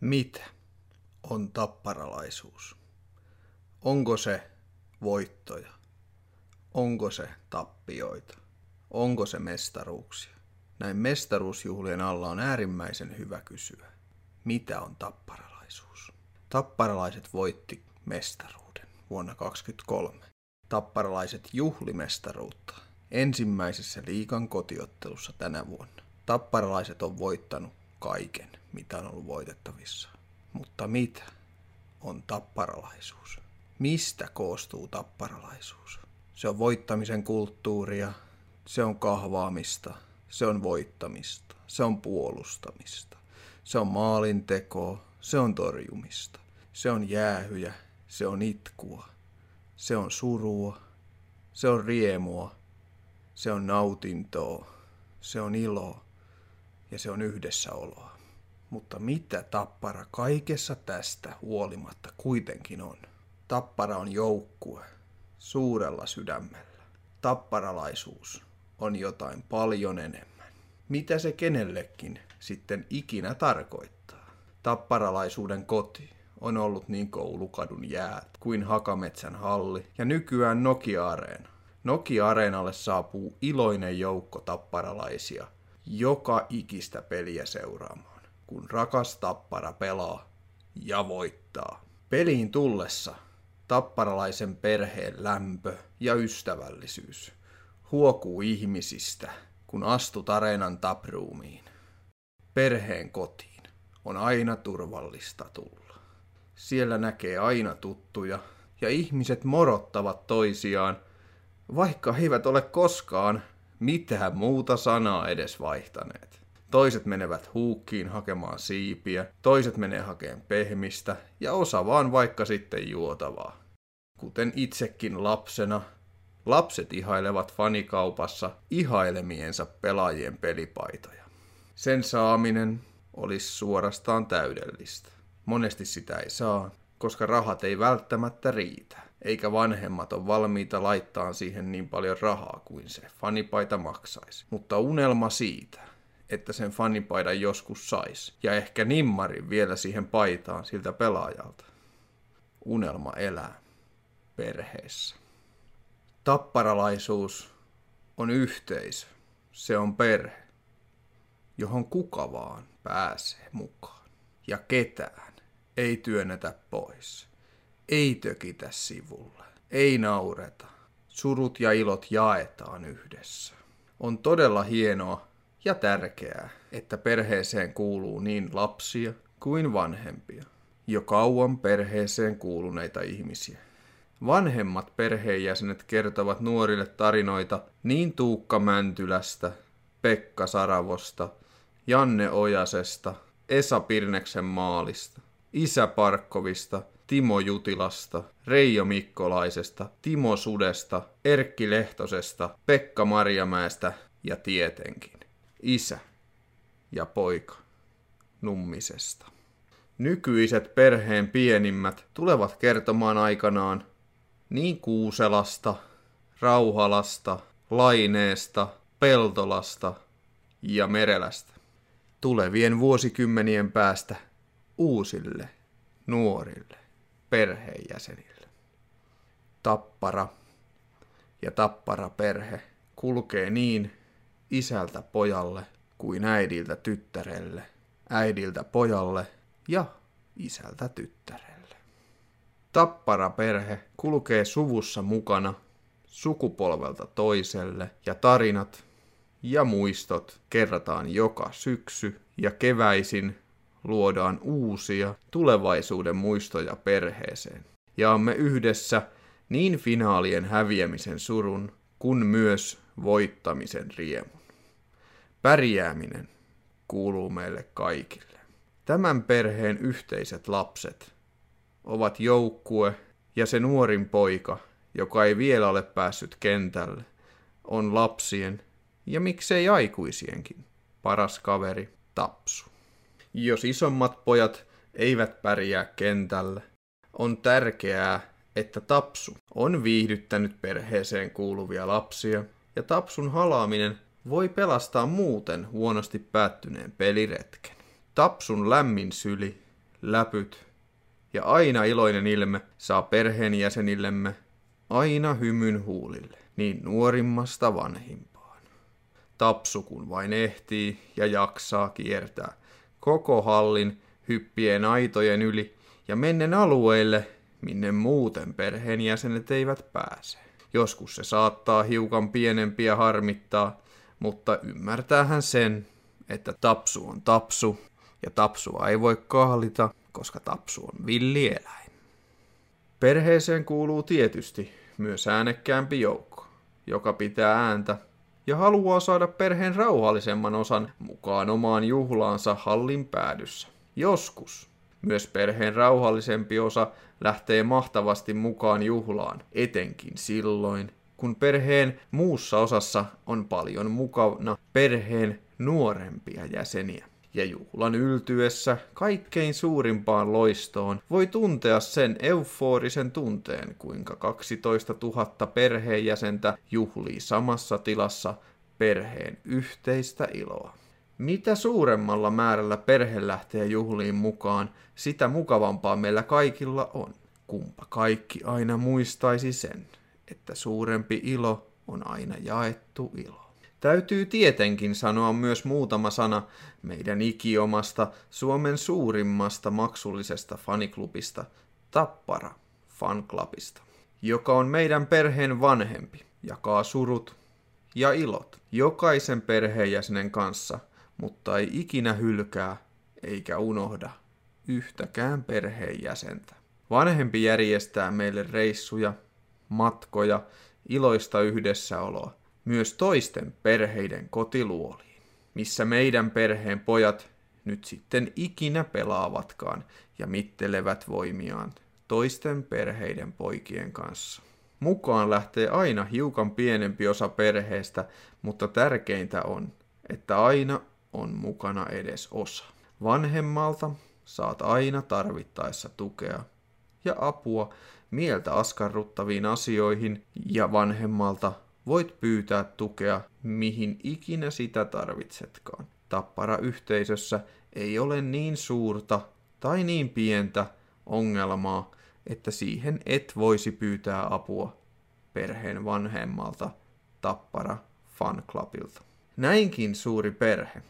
Mitä on tapparalaisuus? Onko se voittoja? Onko se tappioita? Onko se mestaruuksia? Näin mestaruusjuhlien alla on äärimmäisen hyvä kysyä. Mitä on tapparalaisuus? Tapparalaiset voitti mestaruuden vuonna 2023. Tapparalaiset juhlimestaruutta ensimmäisessä liikan kotiottelussa tänä vuonna. Tapparalaiset on voittanut kaiken, mitä on ollut voitettavissa. Mutta mitä on tapparalaisuus? Mistä koostuu tapparalaisuus? Se on voittamisen kulttuuria, se on kahvaamista, se on voittamista, se on puolustamista, se on maalintekoa, se on torjumista, se on jäähyjä, se on itkua, se on surua, se on riemua, se on nautintoa, se on iloa ja se on yhdessäoloa. Mutta mitä tappara kaikessa tästä huolimatta kuitenkin on? Tappara on joukkue suurella sydämellä. Tapparalaisuus on jotain paljon enemmän. Mitä se kenellekin sitten ikinä tarkoittaa? Tapparalaisuuden koti on ollut niin koulukadun jäät kuin Hakametsän halli ja nykyään Nokia-areena. Nokia-areenalle saapuu iloinen joukko tapparalaisia joka ikistä peliä seuraamaan, kun rakas tappara pelaa ja voittaa. Peliin tullessa tapparalaisen perheen lämpö ja ystävällisyys huokuu ihmisistä, kun astut areenan tapruumiin. Perheen kotiin on aina turvallista tulla. Siellä näkee aina tuttuja ja ihmiset morottavat toisiaan, vaikka he eivät ole koskaan mitään muuta sanaa edes vaihtaneet. Toiset menevät huukkiin hakemaan siipiä, toiset menee hakemaan pehmistä ja osa vaan vaikka sitten juotavaa. Kuten itsekin lapsena, lapset ihailevat fanikaupassa ihailemiensa pelaajien pelipaitoja. Sen saaminen olisi suorastaan täydellistä. Monesti sitä ei saa, koska rahat ei välttämättä riitä, eikä vanhemmat ole valmiita laittaa siihen niin paljon rahaa kuin se fanipaita maksaisi. Mutta unelma siitä, että sen fanipaidan joskus sais, ja ehkä nimmarin vielä siihen paitaan siltä pelaajalta. Unelma elää perheessä. Tapparalaisuus on yhteisö, se on perhe, johon kuka vaan pääsee mukaan. Ja ketään ei työnnetä pois, ei tökitä sivulle, ei naureta. Surut ja ilot jaetaan yhdessä. On todella hienoa ja tärkeää, että perheeseen kuuluu niin lapsia kuin vanhempia, jo kauan perheeseen kuuluneita ihmisiä. Vanhemmat perheenjäsenet kertovat nuorille tarinoita niin Tuukka Mäntylästä, Pekka Saravosta, Janne Ojasesta, Esa Pirneksen maalista, Isä Parkkovista, Timo Jutilasta, Reijo Mikkolaisesta, Timo Sudesta, Erkki Lehtosesta, Pekka Marjamäestä ja tietenkin isä ja poika Nummisesta. Nykyiset perheen pienimmät tulevat kertomaan aikanaan niin Kuuselasta, Rauhalasta, Laineesta, Peltolasta ja Merelästä. Tulevien vuosikymmenien päästä uusille, nuorille perheenjäsenille. Tappara ja tappara perhe kulkee niin isältä pojalle kuin äidiltä tyttärelle, äidiltä pojalle ja isältä tyttärelle. Tappara perhe kulkee suvussa mukana sukupolvelta toiselle ja tarinat ja muistot kerrataan joka syksy ja keväisin luodaan uusia tulevaisuuden muistoja perheeseen. Jaamme yhdessä niin finaalien häviämisen surun kuin myös voittamisen riemun. Pärjääminen kuuluu meille kaikille. Tämän perheen yhteiset lapset ovat joukkue ja se nuorin poika, joka ei vielä ole päässyt kentälle, on lapsien ja miksei aikuisienkin paras kaveri Tapsu. Jos isommat pojat eivät pärjää kentälle, on tärkeää, että Tapsu on viihdyttänyt perheeseen kuuluvia lapsia, ja Tapsun halaaminen voi pelastaa muuten huonosti päättyneen peliretken. Tapsun lämmin syli läpyt ja aina iloinen ilme saa perheenjäsenillemme aina hymyn huulille, niin nuorimmasta vanhimpaan. Tapsu kun vain ehtii ja jaksaa kiertää koko hallin hyppien aitojen yli ja mennen alueille, minne muuten perheenjäsenet eivät pääse. Joskus se saattaa hiukan pienempiä harmittaa, mutta ymmärtäähän sen, että tapsu on tapsu ja tapsua ei voi kahlita, koska tapsu on villieläin. Perheeseen kuuluu tietysti myös äänekkäämpi joukko, joka pitää ääntä ja haluaa saada perheen rauhallisemman osan mukaan omaan juhlaansa hallin päädyssä. Joskus myös perheen rauhallisempi osa lähtee mahtavasti mukaan juhlaan, etenkin silloin, kun perheen muussa osassa on paljon mukana perheen nuorempia jäseniä. Ja juhlan yltyessä kaikkein suurimpaan loistoon voi tuntea sen euforisen tunteen, kuinka 12 000 perheenjäsentä juhlii samassa tilassa perheen yhteistä iloa. Mitä suuremmalla määrällä perhe lähtee juhliin mukaan, sitä mukavampaa meillä kaikilla on. Kumpa kaikki aina muistaisi sen, että suurempi ilo on aina jaettu ilo. Täytyy tietenkin sanoa myös muutama sana meidän ikiomasta Suomen suurimmasta maksullisesta faniklubista, Tappara Fanclubista, joka on meidän perheen vanhempi, jakaa surut ja ilot jokaisen perheenjäsenen kanssa, mutta ei ikinä hylkää eikä unohda yhtäkään perheenjäsentä. Vanhempi järjestää meille reissuja, matkoja, iloista yhdessäoloa, myös toisten perheiden kotiluoliin, missä meidän perheen pojat nyt sitten ikinä pelaavatkaan ja mittelevät voimiaan toisten perheiden poikien kanssa. Mukaan lähtee aina hiukan pienempi osa perheestä, mutta tärkeintä on, että aina on mukana edes osa. Vanhemmalta saat aina tarvittaessa tukea ja apua mieltä askarruttaviin asioihin ja vanhemmalta voit pyytää tukea mihin ikinä sitä tarvitsetkaan. Tappara-yhteisössä ei ole niin suurta tai niin pientä ongelmaa, että siihen et voisi pyytää apua perheen vanhemmalta Tappara Fan Clubilta. Näinkin suuri perhe,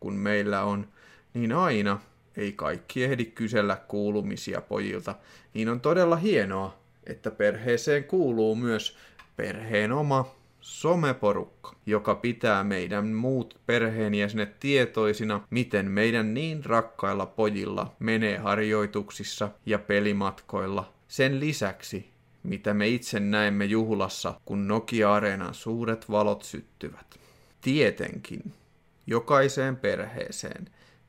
kun meillä on, niin aina ei kaikki ehdi kysellä kuulumisia pojilta, niin on todella hienoa, että perheeseen kuuluu myös perheen oma someporukka, joka pitää meidän muut perheenjäsenet tietoisina, miten meidän niin rakkailla pojilla menee harjoituksissa ja pelimatkoilla. Sen lisäksi, mitä me itse näemme juhlassa, kun Nokia-areenan suuret valot syttyvät. Tietenkin, jokaiseen perheeseen,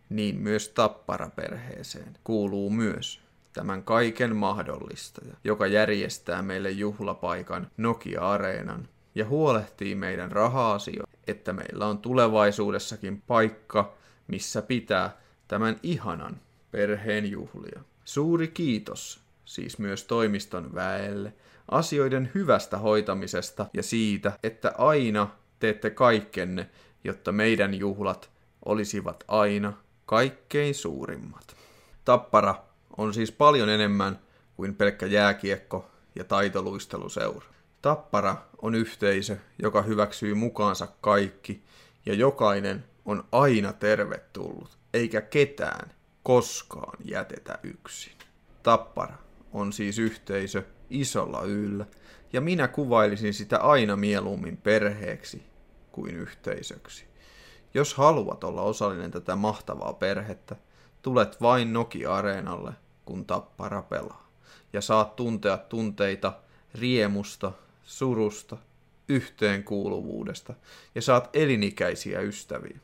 niin myös Tappara-perheeseen, kuuluu myös tämän kaiken mahdollistaja, joka järjestää meille juhlapaikan Nokia-areenan ja huolehtii meidän raha-asioista, että meillä on tulevaisuudessakin paikka, missä pitää tämän ihanan perheen juhlia. Suuri kiitos siis myös toimiston väelle asioiden hyvästä hoitamisesta ja siitä, että aina teette kaikkenne, jotta meidän juhlat olisivat aina kaikkein suurimmat. Tappara on siis paljon enemmän kuin pelkkä jääkiekko ja taitoluisteluseura. Tappara on yhteisö, joka hyväksyy mukaansa kaikki ja jokainen on aina tervetullut, eikä ketään koskaan jätetä yksin. Tappara on siis yhteisö isolla yllä, ja minä kuvailisin sitä aina mieluummin perheeksi kuin yhteisöksi. Jos haluat olla osallinen tätä mahtavaa perhettä, tulet vain Noki-areenalle, kun Tappara pelaa, ja saat tuntea tunteita riemusta, surusta, yhteenkuuluvuudesta ja saat elinikäisiä ystäviä.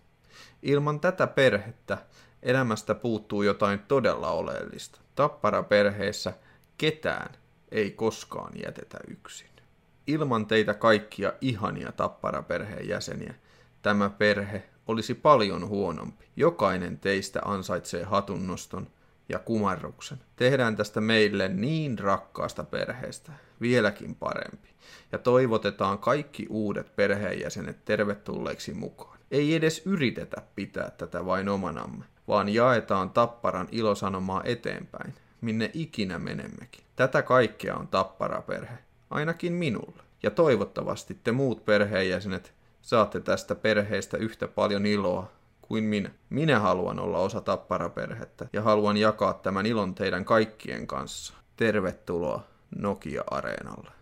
Ilman tätä perhettä elämästä puuttuu jotain todella oleellista. Tappara-perheessä ketään ei koskaan jätetä yksin. Ilman teitä kaikkia ihania Tappara-perheen jäseniä tämä perhe olisi paljon huonompi. Jokainen teistä ansaitsee hatunnoston ja kumarruksen. Tehdään tästä meille niin rakkaasta perheestä vieläkin parempi ja toivotetaan kaikki uudet perheenjäsenet tervetulleiksi mukaan. Ei edes yritetä pitää tätä vain omanamme, vaan jaetaan Tapparan ilosanomaa eteenpäin, minne ikinä menemmekin. Tätä kaikkea on Tappara-perhe, ainakin minulle. Ja toivottavasti te muut perheenjäsenet saatte tästä perheestä yhtä paljon iloa kuin minä. Minä haluan olla osa Tappara-perhettä ja haluan jakaa tämän ilon teidän kaikkien kanssa. Tervetuloa Nokia-areenalle.